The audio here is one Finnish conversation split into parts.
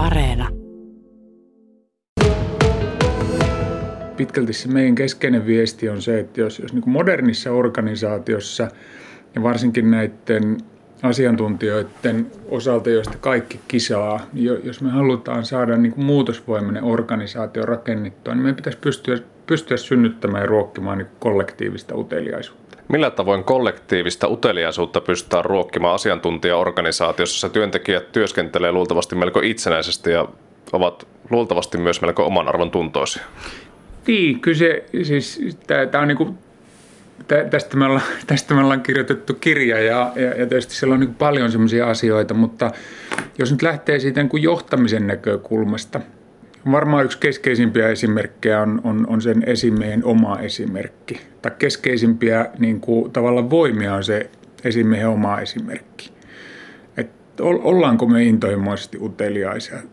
Areena. Pitkälti se meidän keskeinen viesti on se, että jos, jos niin kuin modernissa organisaatiossa ja varsinkin näiden asiantuntijoiden osalta, joista kaikki kisaa, niin jos me halutaan saada niin kuin muutosvoimainen organisaatio rakennettua, niin meidän pitäisi pystyä, pystyä synnyttämään ja ruokkimaan niin kollektiivista uteliaisuutta. Millä tavoin kollektiivista uteliaisuutta pystytään ruokkimaan asiantuntijaorganisaatiossa, jossa työntekijät työskentelee luultavasti melko itsenäisesti ja ovat luultavasti myös melko oman arvon tuntoisia? Niin, kyllä se, siis tämä on niin kuin tästä me, ollaan, tästä me ollaan kirjoitettu kirja ja, ja, ja tietysti siellä on niin paljon sellaisia asioita, mutta jos nyt lähtee siitä niin johtamisen näkökulmasta, varmaan yksi keskeisimpiä esimerkkejä on, on, on sen esimiehen oma esimerkki. Tai keskeisimpiä niin kuin, tavallaan voimia on se esimiehen oma esimerkki. Et ollaanko me intohimoisesti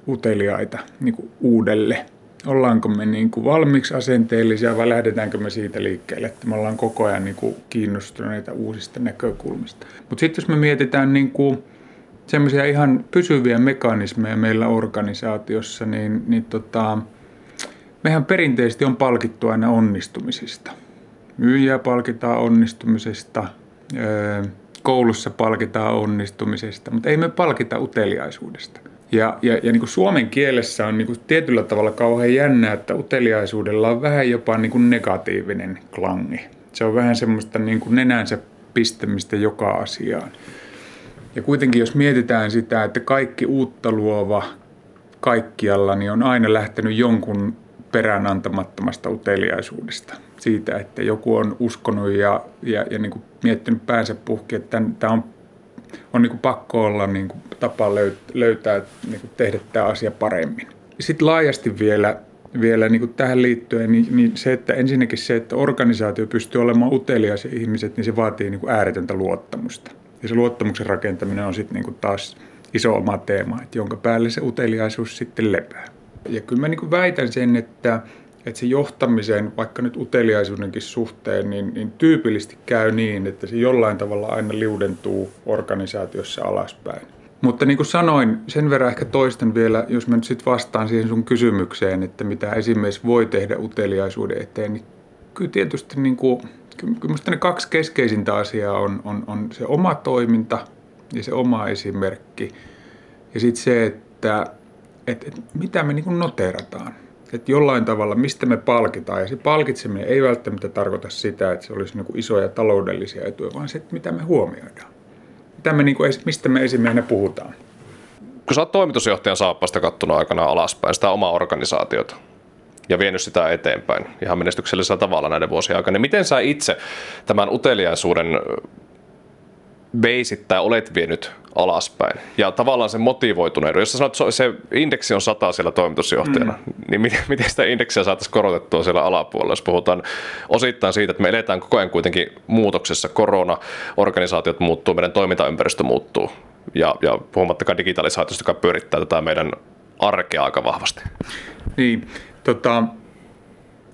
uteliaita niin kuin uudelle – ollaanko me niin kuin valmiiksi asenteellisia vai lähdetäänkö me siitä liikkeelle, että me ollaan koko ajan niin kuin kiinnostuneita uusista näkökulmista. Mutta sitten jos me mietitään niin kuin semmoisia ihan pysyviä mekanismeja meillä organisaatiossa, niin, niin tota, mehän perinteisesti on palkittu aina onnistumisista. Myyjiä palkitaan onnistumisesta, koulussa palkitaan onnistumisesta, mutta ei me palkita uteliaisuudesta. Ja, ja, ja niin kuin suomen kielessä on niin kuin tietyllä tavalla kauhean jännä, että uteliaisuudella on vähän jopa niin kuin negatiivinen klangi. Se on vähän semmoista niin kuin nenänsä pistämistä joka asiaan. Ja kuitenkin jos mietitään sitä, että kaikki uutta luova kaikkialla, niin on aina lähtenyt jonkun perään antamattomasta uteliaisuudesta. Siitä, että joku on uskonut ja, ja, ja niin kuin miettinyt päänsä puhki, että tämä on on niin kuin pakko olla niin kuin tapa löytää, niin kuin tehdä tämä asia paremmin. Sitten laajasti vielä, vielä niin kuin tähän liittyen, niin, niin se, että ensinnäkin se, että organisaatio pystyy olemaan utelias ihmiset, niin se vaatii niin kuin ääretöntä luottamusta. Ja se luottamuksen rakentaminen on sitten niin kuin taas iso oma teema, että jonka päälle se uteliaisuus sitten lepää. Ja kyllä mä niin kuin väitän sen, että että se johtamisen, vaikka nyt uteliaisuudenkin suhteen, niin, niin tyypillisesti käy niin, että se jollain tavalla aina liudentuu organisaatiossa alaspäin. Mutta niin kuin sanoin, sen verran ehkä toistan vielä, jos mä nyt sitten vastaan siihen sun kysymykseen, että mitä esimerkiksi voi tehdä uteliaisuuden eteen, niin kyllä tietysti niin kuin, kyllä ne kaksi keskeisintä asiaa on, on, on se oma toiminta ja se oma esimerkki. Ja sitten se, että, että, että mitä me niin noterataan että jollain tavalla, mistä me palkitaan. Ja se palkitseminen ei välttämättä tarkoita sitä, että se olisi niin kuin isoja taloudellisia etuja, vaan se, että mitä me huomioidaan. Mitä me, niin kuin, mistä me esimiehenä puhutaan. Kun sä oot toimitusjohtajan saappasta kattonut aikana alaspäin sitä omaa organisaatiota ja vienyt sitä eteenpäin ihan menestyksellisellä tavalla näiden vuosien aikana, niin miten sä itse tämän uteliaisuuden veisit tai olet vienyt alaspäin. Ja tavallaan se motivoituneisuus. Jos sä sanot, että se indeksi on sata siellä toimitusjohtajana, mm. niin miten, miten sitä indeksiä saataisiin korotettua siellä alapuolella, jos puhutaan osittain siitä, että me eletään koko ajan kuitenkin muutoksessa. Korona, organisaatiot muuttuu, meidän toimintaympäristö muuttuu. Ja, ja puhumattakaan digitalisaatiosta, joka pyörittää tätä meidän arkea aika vahvasti. Niin, tota,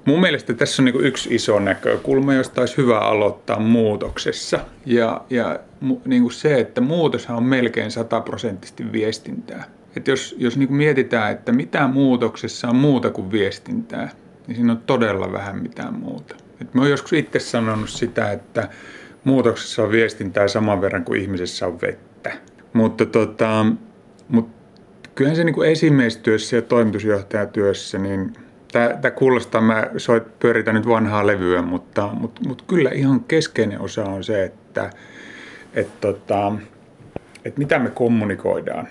Mun mielestä tässä on niin yksi iso näkökulma, josta olisi hyvä aloittaa muutoksessa. Ja, ja niin kuin se, että muutoshan on melkein sataprosenttisesti viestintää. Että jos, jos niin kuin mietitään, että mitä muutoksessa on muuta kuin viestintää, niin siinä on todella vähän mitään muuta. Et mä oon joskus itse sanonut sitä, että muutoksessa on viestintää saman verran kuin ihmisessä on vettä. Mutta tota, mut kyllähän se niin kuin esimiestyössä ja toimitusjohtajatyössä, niin Tämä, kuulostaa, mä soit, pyöritän nyt vanhaa levyä, mutta, mutta, mutta kyllä ihan keskeinen osa on se, että, että, tota, että mitä me kommunikoidaan.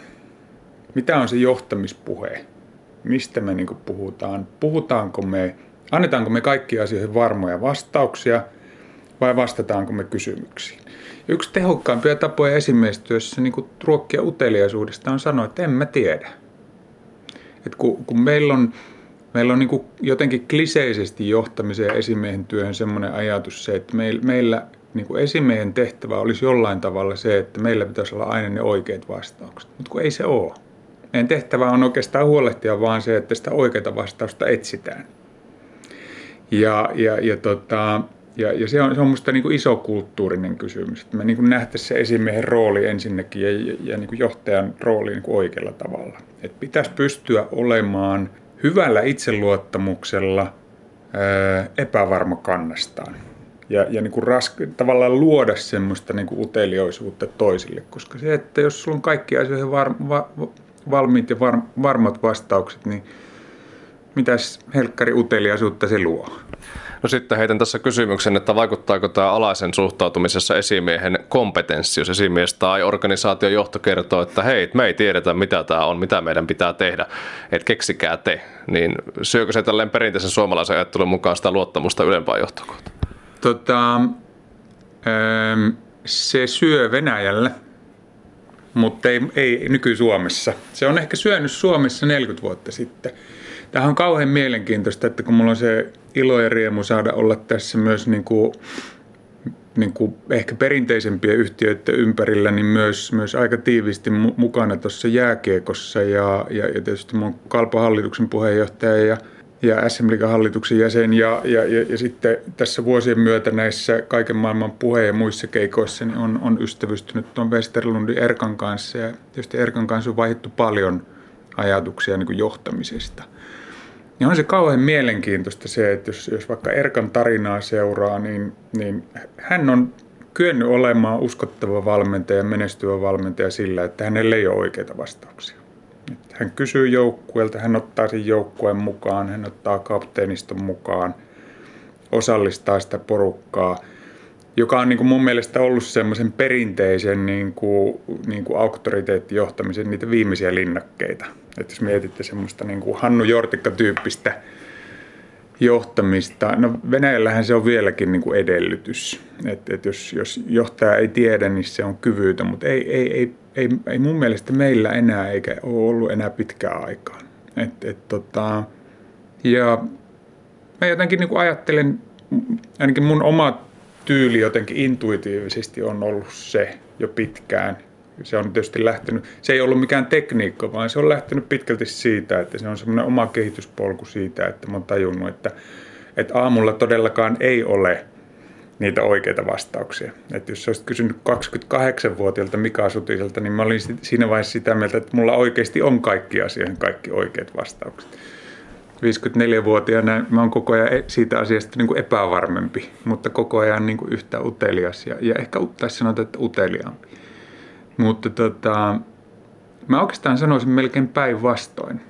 Mitä on se johtamispuhe? Mistä me niin puhutaan? Puhutaanko me, annetaanko me kaikki asioihin varmoja vastauksia vai vastataanko me kysymyksiin? Yksi tehokkaimpia tapoja esimiestyössä niin ruokkia uteliaisuudesta on sanoa, että en mä tiedä. Et kun, kun meillä on meillä on niin kuin jotenkin kliseisesti johtamisen ja esimiehen työhön semmoinen ajatus se, että meillä niin kuin esimiehen tehtävä olisi jollain tavalla se, että meillä pitäisi olla aina ne oikeat vastaukset, mutta kun ei se ole. Meidän tehtävä on oikeastaan huolehtia vaan se, että sitä oikeaa vastausta etsitään. Ja, ja, ja tota, ja, ja se on, se on minusta niin iso kulttuurinen kysymys, että me niin nähtäisiin se esimiehen rooli ensinnäkin ja, ja, ja niin johtajan rooli niin oikealla tavalla. Että pitäisi pystyä olemaan hyvällä itseluottamuksella ää, epävarma kannastaan ja, ja niin kuin rask- tavallaan luoda semmoista niin kuin uteliaisuutta toisille, koska se, että jos sulla on kaikki asioihin var- va- valmiit ja var- varmat vastaukset, niin mitäs helkkari uteliaisuutta se luo? No sitten heitän tässä kysymyksen, että vaikuttaako tämä alaisen suhtautumisessa esimiehen kompetenssi, jos esimies tai organisaation johto kertoo, että hei, me ei tiedetä mitä tämä on, mitä meidän pitää tehdä, että keksikää te, niin syökö se tälleen perinteisen suomalaisen ajattelun mukaan sitä luottamusta ylempään johtokuntaan? Tota, se syö Venäjällä, mutta ei, ei nyky-Suomessa. Se on ehkä syönyt Suomessa 40 vuotta sitten. Tämä on kauhean mielenkiintoista, että kun mulla on se ilo ja riemu saada olla tässä myös niin kuin, niin kuin ehkä perinteisempien yhtiöiden ympärillä, niin myös, myös aika tiivisti mukana tuossa jääkiekossa. Ja, ja, ja tietysti mun kalpahallituksen puheenjohtaja ja – ja SM hallituksen jäsen ja, ja, ja, ja sitten tässä vuosien myötä näissä kaiken maailman puheen ja muissa keikoissa niin on, on ystävystynyt tuon Westerlundin Erkan kanssa. Ja tietysti Erkan kanssa on vaihdettu paljon ajatuksia niin kuin johtamisesta. Ja on se kauhean mielenkiintoista se, että jos, jos vaikka Erkan tarinaa seuraa, niin, niin hän on kyennyt olemaan uskottava valmentaja, menestyvä valmentaja sillä, että hänellä ei ole oikeita vastauksia. Hän kysyy joukkueelta, hän ottaa sen joukkueen mukaan, hän ottaa kapteeniston mukaan, osallistaa sitä porukkaa, joka on niin kuin mun mielestä ollut semmoisen perinteisen niin kuin, niin kuin auktoriteettijohtamisen niitä viimeisiä linnakkeita. Että jos mietitte semmoista niin kuin Hannu Jortikka-tyyppistä johtamista, no Venäjällähän se on vieläkin niin kuin edellytys. Että et jos, jos johtaja ei tiedä, niin se on kyvyytä, mutta ei, ei, ei ei, ei mun mielestä meillä enää eikä ole ollut enää pitkään aikaa. Et, et, tota, ja mä jotenkin niin ajattelen, ainakin mun oma tyyli jotenkin intuitiivisesti on ollut se jo pitkään. Se on tietysti lähtenyt, se ei ollut mikään tekniikka, vaan se on lähtenyt pitkälti siitä, että se on semmoinen oma kehityspolku siitä, että mä oon tajunnut, että, että aamulla todellakaan ei ole niitä oikeita vastauksia. Että jos olisit kysynyt 28-vuotiaalta Mika Sutiselta, niin mä olin siinä vaiheessa sitä mieltä, että mulla oikeasti on kaikki asioihin kaikki oikeat vastaukset. 54-vuotiaana mä oon koko ajan e- siitä asiasta niin kuin epävarmempi, mutta koko ajan niin kuin yhtä utelias ja, ja ehkä tässä sanotaan, että uteliaampi. Mutta tota, mä oikeastaan sanoisin melkein päinvastoin.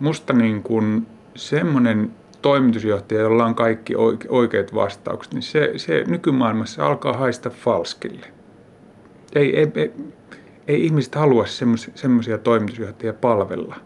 Musta niin kuin semmoinen toimitusjohtaja, jolla on kaikki oikeat vastaukset, niin se, se nykymaailmassa alkaa haista falskille. Ei, ei, ei, ei ihmiset halua semmoisia toimitusjohtajia palvella.